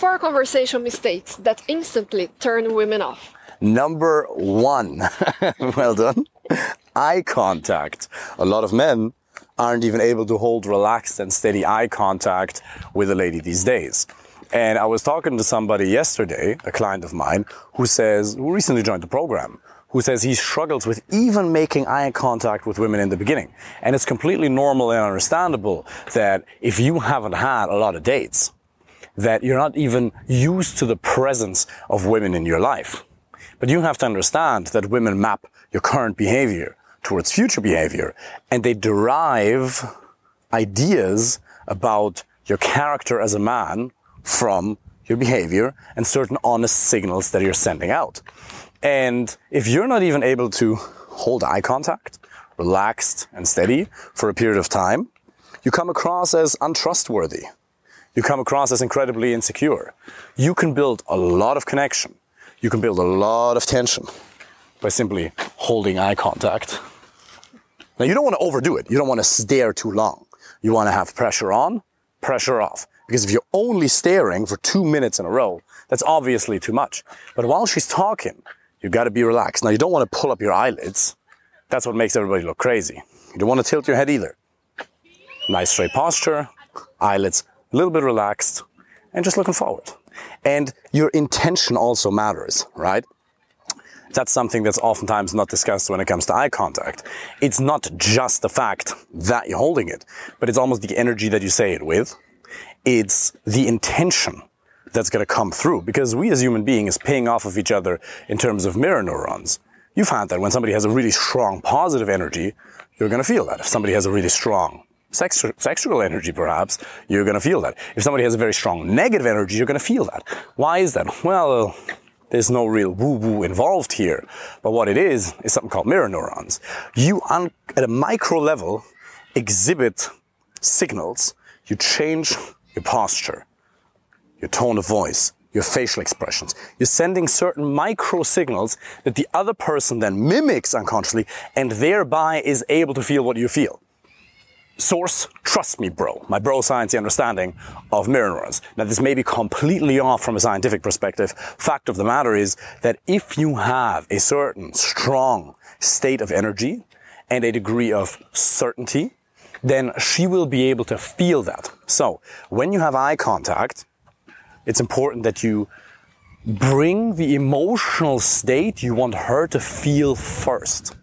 four conversation mistakes that instantly turn women off. Number one, well done, eye contact. A lot of men aren't even able to hold relaxed and steady eye contact with a lady these days. And I was talking to somebody yesterday, a client of mine, who says, who recently joined the program, who says he struggles with even making eye contact with women in the beginning. And it's completely normal and understandable that if you haven't had a lot of dates, that you're not even used to the presence of women in your life. But you have to understand that women map your current behavior towards future behavior and they derive ideas about your character as a man from your behavior and certain honest signals that you're sending out. And if you're not even able to hold eye contact, relaxed and steady for a period of time, you come across as untrustworthy. You come across as incredibly insecure. You can build a lot of connection. You can build a lot of tension by simply holding eye contact. Now, you don't want to overdo it. You don't want to stare too long. You want to have pressure on, pressure off. Because if you're only staring for two minutes in a row, that's obviously too much. But while she's talking, you've got to be relaxed. Now, you don't want to pull up your eyelids. That's what makes everybody look crazy. You don't want to tilt your head either. Nice straight posture, eyelids a little bit relaxed, and just looking forward. And your intention also matters, right? That's something that's oftentimes not discussed when it comes to eye contact. It's not just the fact that you're holding it, but it's almost the energy that you say it with. It's the intention that's going to come through because we as human beings paying off of each other in terms of mirror neurons. You find that when somebody has a really strong positive energy, you're going to feel that. If somebody has a really strong sex, sexual energy, perhaps, you're going to feel that. If somebody has a very strong negative energy, you're going to feel that. Why is that? Well, there's no real woo-woo involved here. But what it is, is something called mirror neurons. You, un- at a micro level, exhibit signals. You change your posture, your tone of voice, your facial expressions. You're sending certain micro signals that the other person then mimics unconsciously and thereby is able to feel what you feel. Source, trust me, bro. My bro science understanding of mirror neurons. Now, this may be completely off from a scientific perspective. Fact of the matter is that if you have a certain strong state of energy and a degree of certainty, then she will be able to feel that. So, when you have eye contact, it's important that you bring the emotional state you want her to feel first.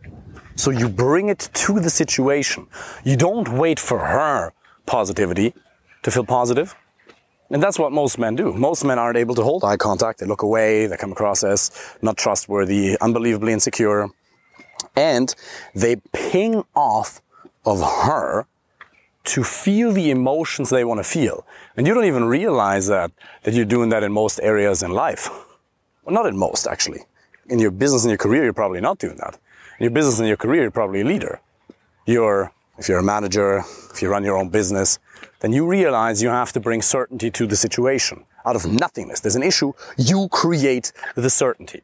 So you bring it to the situation. You don't wait for her positivity to feel positive. And that's what most men do. Most men aren't able to hold eye contact. They look away. They come across as not trustworthy, unbelievably insecure. And they ping off of her to feel the emotions they want to feel. And you don't even realize that, that you're doing that in most areas in life. Well, not in most, actually. In your business and your career, you're probably not doing that your business and your career, you're probably a leader. You're, if you're a manager, if you run your own business, then you realize you have to bring certainty to the situation. Out of nothingness, there's an issue, you create the certainty.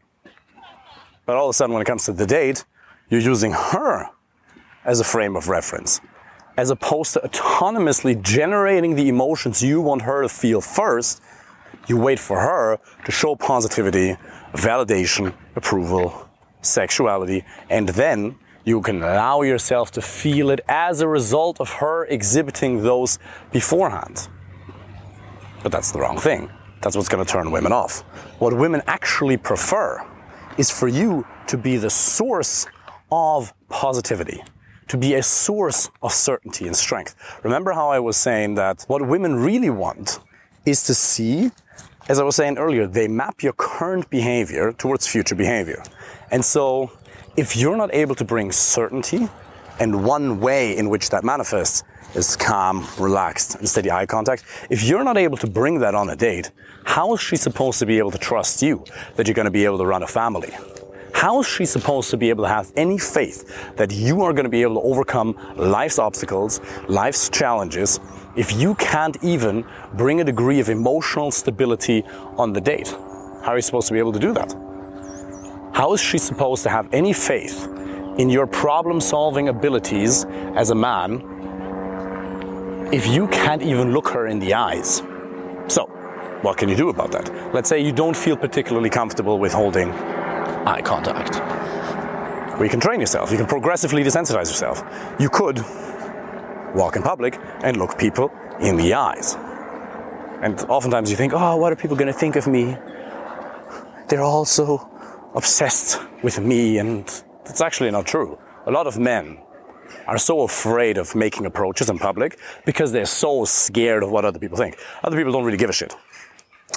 But all of a sudden, when it comes to the date, you're using her as a frame of reference, as opposed to autonomously generating the emotions you want her to feel first. You wait for her to show positivity, validation, approval, sexuality, and then you can allow yourself to feel it as a result of her exhibiting those beforehand. But that's the wrong thing. That's what's going to turn women off. What women actually prefer is for you to be the source of positivity, to be a source of certainty and strength. Remember how I was saying that what women really want is to see, as I was saying earlier, they map your current behavior towards future behavior. And so, if you're not able to bring certainty, and one way in which that manifests is calm, relaxed, and steady eye contact, if you're not able to bring that on a date, how is she supposed to be able to trust you that you're going to be able to run a family? How is she supposed to be able to have any faith that you are going to be able to overcome life's obstacles, life's challenges, if you can't even bring a degree of emotional stability on the date? How are you supposed to be able to do that? How is she supposed to have any faith in your problem solving abilities as a man if you can't even look her in the eyes? So, what can you do about that? Let's say you don't feel particularly comfortable with holding eye contact. Well, you can train yourself. You can progressively desensitize yourself. You could walk in public and look people in the eyes. And oftentimes you think, oh, what are people going to think of me? They're all so obsessed with me, and that's actually not true. A lot of men are so afraid of making approaches in public because they're so scared of what other people think. Other people don't really give a shit.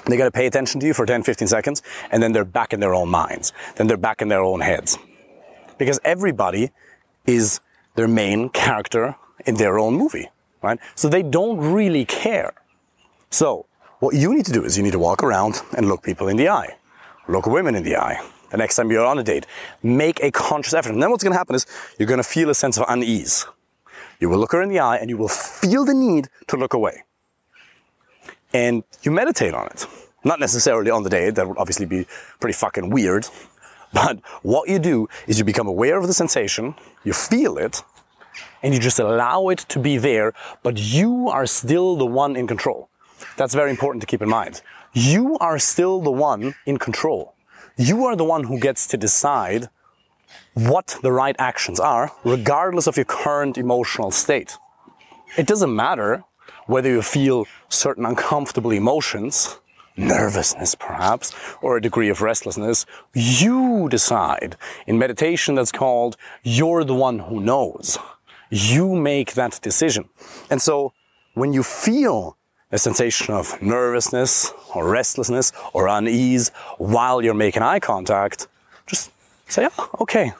They gotta pay attention to you for 10, 15 seconds, and then they're back in their own minds. Then they're back in their own heads. Because everybody is their main character in their own movie, right? So they don't really care. So, what you need to do is you need to walk around and look people in the eye. Look women in the eye. The next time you're on a date, make a conscious effort. And then what's going to happen is you're going to feel a sense of unease. You will look her in the eye and you will feel the need to look away. And you meditate on it. Not necessarily on the date, that would obviously be pretty fucking weird. But what you do is you become aware of the sensation, you feel it, and you just allow it to be there, but you are still the one in control. That's very important to keep in mind. You are still the one in control. You are the one who gets to decide what the right actions are, regardless of your current emotional state. It doesn't matter whether you feel certain uncomfortable emotions, nervousness perhaps, or a degree of restlessness. You decide. In meditation, that's called you're the one who knows. You make that decision. And so when you feel a sensation of nervousness or restlessness or unease while you're making eye contact, just say, oh, okay,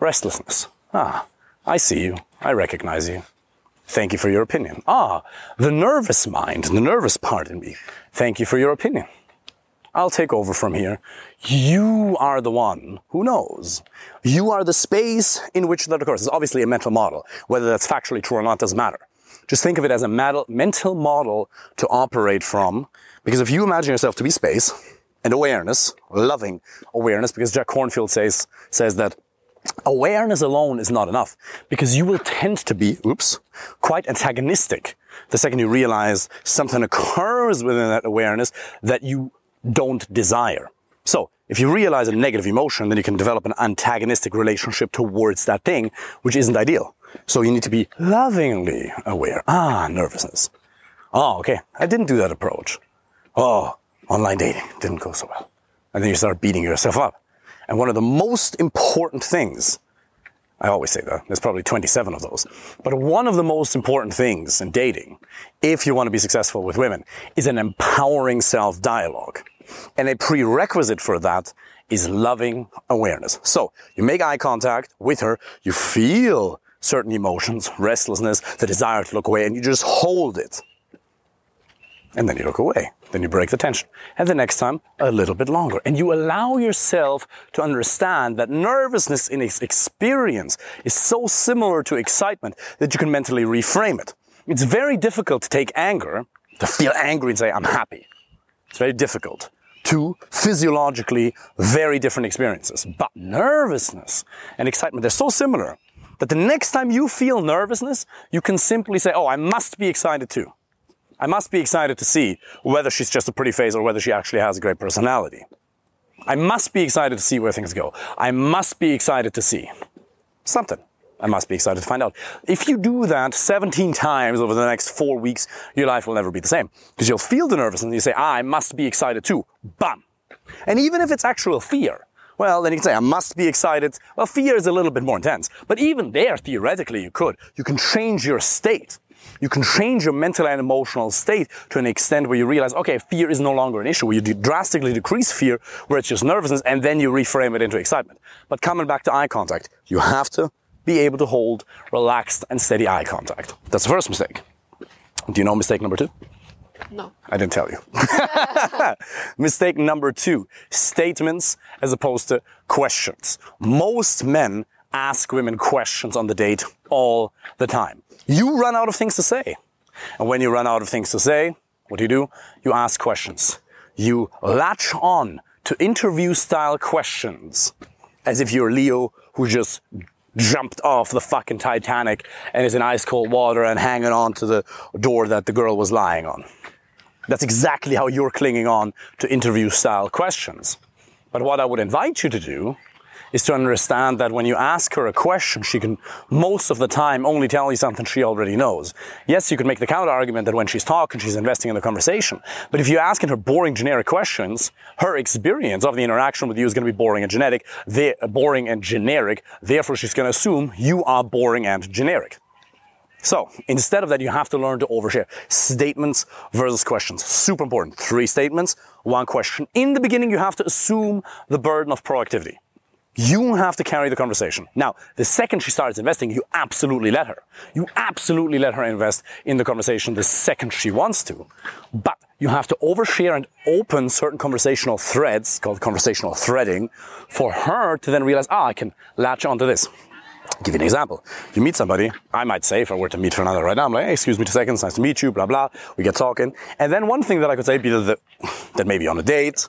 restlessness. Ah, I see you. I recognize you. Thank you for your opinion. Ah, the nervous mind, the nervous part in me. Thank you for your opinion. I'll take over from here. You are the one who knows. You are the space in which that occurs. It's obviously a mental model. Whether that's factually true or not doesn't matter. Just think of it as a mental model to operate from. Because if you imagine yourself to be space and awareness, loving awareness, because Jack Kornfield says, says that awareness alone is not enough because you will tend to be, oops, quite antagonistic the second you realize something occurs within that awareness that you don't desire. So, if you realize a negative emotion, then you can develop an antagonistic relationship towards that thing, which isn't ideal. So you need to be lovingly aware. Ah, nervousness. Oh, okay. I didn't do that approach. Oh, online dating didn't go so well. And then you start beating yourself up. And one of the most important things, I always say that, there's probably 27 of those, but one of the most important things in dating, if you want to be successful with women, is an empowering self-dialogue. And a prerequisite for that is loving awareness. So you make eye contact with her, you feel certain emotions, restlessness, the desire to look away, and you just hold it. And then you look away. Then you break the tension. And the next time, a little bit longer. And you allow yourself to understand that nervousness in its experience is so similar to excitement that you can mentally reframe it. It's very difficult to take anger, to feel angry and say, I'm happy. It's very difficult. Two physiologically very different experiences. But nervousness and excitement, they're so similar that the next time you feel nervousness, you can simply say, Oh, I must be excited too. I must be excited to see whether she's just a pretty face or whether she actually has a great personality. I must be excited to see where things go. I must be excited to see something. I must be excited to find out. If you do that 17 times over the next four weeks, your life will never be the same. Because you'll feel the nervousness and you say, ah, I must be excited too. Bam. And even if it's actual fear, well, then you can say, I must be excited. Well, fear is a little bit more intense. But even there, theoretically, you could. You can change your state. You can change your mental and emotional state to an extent where you realize, okay, fear is no longer an issue, where you drastically decrease fear, where it's just nervousness, and then you reframe it into excitement. But coming back to eye contact, you have to be able to hold relaxed and steady eye contact. That's the first mistake. Do you know mistake number two? No. I didn't tell you. Mistake number two statements as opposed to questions. Most men ask women questions on the date all the time. You run out of things to say. And when you run out of things to say, what do you do? You ask questions. You latch on to interview style questions as if you're Leo who just jumped off the fucking Titanic and is in ice cold water and hanging on to the door that the girl was lying on. That's exactly how you're clinging on to interview style questions. But what I would invite you to do is to understand that when you ask her a question, she can most of the time only tell you something she already knows. Yes, you could make the counter argument that when she's talking, she's investing in the conversation. But if you're asking her boring generic questions, her experience of the interaction with you is going to be boring and genetic, boring and generic. Therefore, she's going to assume you are boring and generic. So instead of that, you have to learn to overshare. Statements versus questions. Super important. Three statements, one question. In the beginning, you have to assume the burden of proactivity. You have to carry the conversation. Now, the second she starts investing, you absolutely let her. You absolutely let her invest in the conversation the second she wants to. But you have to overshare and open certain conversational threads called conversational threading for her to then realize, ah, I can latch onto this. Give you an example. You meet somebody, I might say, if I were to meet another right now, I'm like, hey, excuse me two seconds, nice to meet you, blah, blah. We get talking. And then one thing that I could say, be that, that maybe on a date,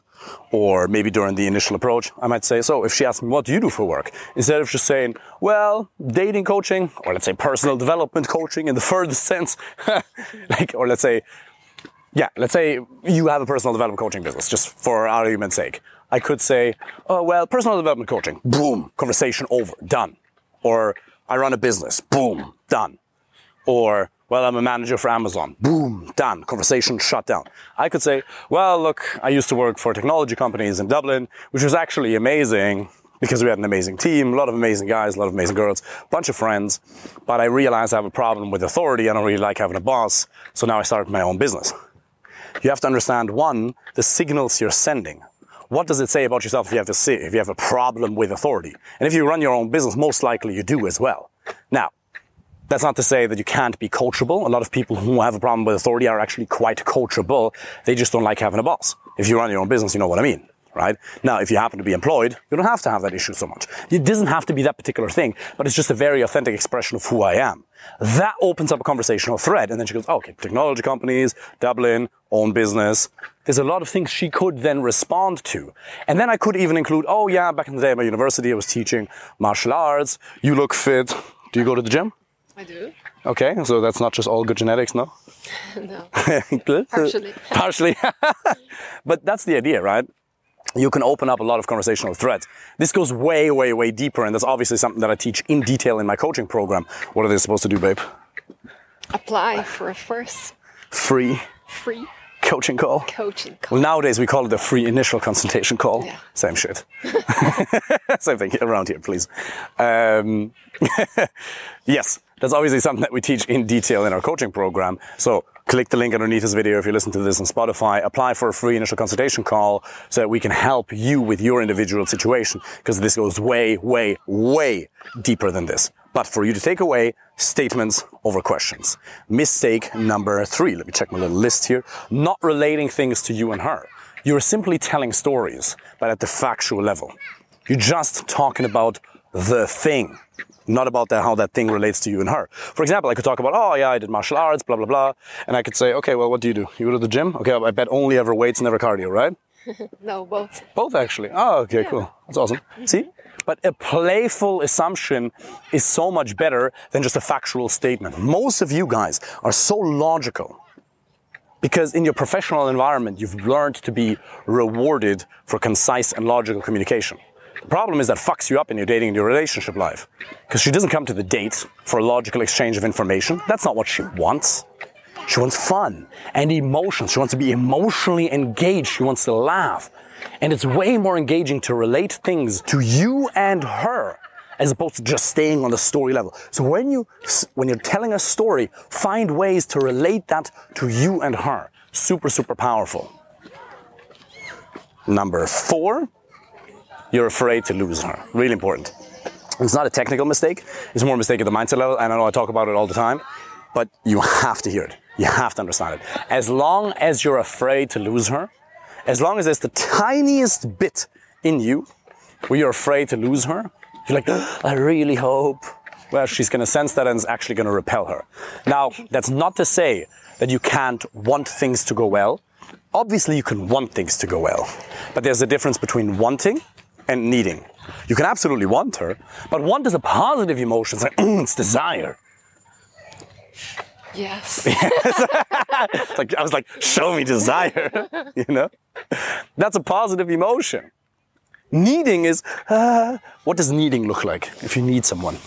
or maybe during the initial approach, I might say, so if she asks me, what do you do for work? Instead of just saying, well, dating coaching, or let's say personal development coaching in the furthest sense, like, or let's say, yeah, let's say you have a personal development coaching business, just for argument's sake. I could say, oh, well, personal development coaching, boom, conversation over, done. Or I run a business. Boom, done. Or, well, I'm a manager for Amazon. Boom, done. Conversation shut down. I could say, well, look, I used to work for technology companies in Dublin, which was actually amazing because we had an amazing team, a lot of amazing guys, a lot of amazing girls, a bunch of friends. But I realized I have a problem with authority. I don't really like having a boss. So now I started my own business. You have to understand one, the signals you're sending what does it say about yourself if you have see, if you have a problem with authority? And if you run your own business, most likely you do as well. Now, that's not to say that you can't be coachable. A lot of people who have a problem with authority are actually quite coachable. They just don't like having a boss. If you run your own business, you know what I mean right? Now, if you happen to be employed, you don't have to have that issue so much. It doesn't have to be that particular thing, but it's just a very authentic expression of who I am. That opens up a conversational thread. And then she goes, oh, okay, technology companies, Dublin, own business. There's a lot of things she could then respond to. And then I could even include, oh yeah, back in the day at my university, I was teaching martial arts. You look fit. Do you go to the gym? I do. Okay, so that's not just all good genetics, no? no. Partially. Partially. but that's the idea, right? you can open up a lot of conversational threads. This goes way, way, way deeper, and that's obviously something that I teach in detail in my coaching program. What are they supposed to do, babe? Apply for a first free free coaching call. Coaching call. Well, nowadays we call it the free initial consultation call. Yeah. Same shit. Same thing around here, please. Um, yes, that's obviously something that we teach in detail in our coaching program. So click the link underneath this video if you listen to this on Spotify. Apply for a free initial consultation call so that we can help you with your individual situation because this goes way, way, way deeper than this. But for you to take away statements over questions. Mistake number three. Let me check my little list here. Not relating things to you and her. You're simply telling stories, but at the factual level. You're just talking about the thing not about that, how that thing relates to you and her. For example, I could talk about, oh yeah, I did martial arts, blah, blah, blah. And I could say, okay, well, what do you do? You go to the gym? Okay, I bet only ever weights, never cardio, right? no, both. Both actually. Oh, okay, yeah. cool. That's awesome. See? But a playful assumption is so much better than just a factual statement. Most of you guys are so logical because in your professional environment, you've learned to be rewarded for concise and logical communication. The problem is that fucks you up in your dating and your relationship life. Because she doesn't come to the date for a logical exchange of information. That's not what she wants. She wants fun and emotions. She wants to be emotionally engaged. She wants to laugh. And it's way more engaging to relate things to you and her as opposed to just staying on the story level. So when you when you're telling a story, find ways to relate that to you and her. Super super powerful. Number 4, you're afraid to lose her. Really important. It's not a technical mistake. It's more a mistake at the mindset level. And I know I talk about it all the time, but you have to hear it. You have to understand it. As long as you're afraid to lose her, as long as there's the tiniest bit in you where you're afraid to lose her, you're like, I really hope. Well, she's going to sense that and is actually going to repel her. Now, that's not to say that you can't want things to go well. Obviously, you can want things to go well, but there's a difference between wanting and needing. You can absolutely want her, but want is a positive emotion. It's like, mm, it's desire. Yes. It's like I was like, show me desire, you know? That's a positive emotion. Needing is uh, what does needing look like if you need someone?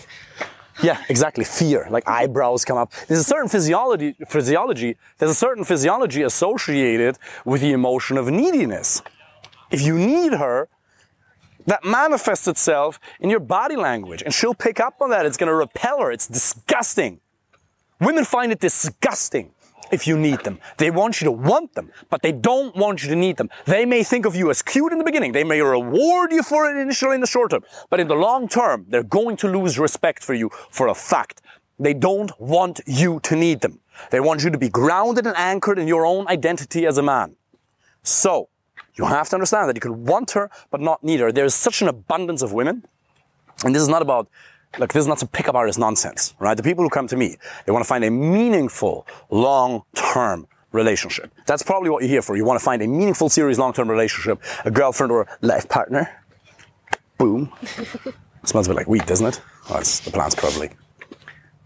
Yeah, exactly. Fear, like eyebrows come up. There's a certain physiology, physiology. There's a certain physiology associated with the emotion of neediness. If you need her, that manifests itself in your body language, and she'll pick up on that. It's going to repel her. It's disgusting. Women find it disgusting if you need them. They want you to want them, but they don't want you to need them. They may think of you as cute in the beginning. They may reward you for it initially in the short term, but in the long term, they're going to lose respect for you for a fact. They don't want you to need them. They want you to be grounded and anchored in your own identity as a man. So, you have to understand that you can want her, but not need her. There's such an abundance of women, and this is not about like, this is not some pickup artist nonsense, right? The people who come to me, they want to find a meaningful, long-term relationship. That's probably what you're here for. You want to find a meaningful, serious, long-term relationship, a girlfriend or life partner. Boom. smells a bit like weed, doesn't it? Oh, it's the plants probably.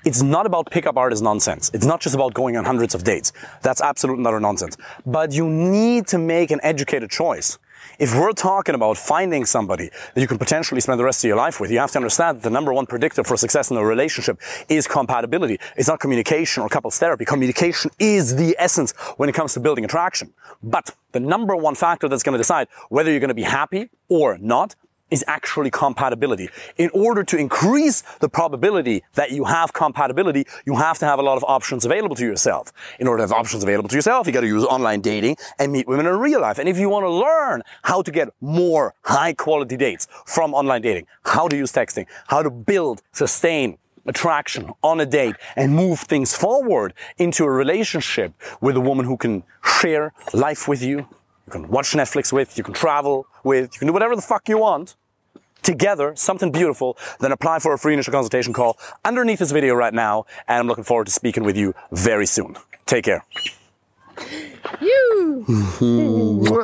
It's not about pickup artist nonsense. It's not just about going on hundreds of dates. That's absolute utter nonsense. But you need to make an educated choice. If we're talking about finding somebody that you can potentially spend the rest of your life with, you have to understand that the number one predictor for success in a relationship is compatibility. It's not communication or couples therapy. Communication is the essence when it comes to building attraction. But the number one factor that's going to decide whether you're going to be happy or not is actually compatibility. In order to increase the probability that you have compatibility, you have to have a lot of options available to yourself. In order to have options available to yourself, you got to use online dating and meet women in real life. And if you want to learn how to get more high quality dates from online dating, how to use texting, how to build, sustain, attraction on a date and move things forward into a relationship with a woman who can share life with you, you can watch Netflix with, you can travel with, you can do whatever the fuck you want together, something beautiful, then apply for a free initial consultation call underneath this video right now. And I'm looking forward to speaking with you very soon. Take care. You.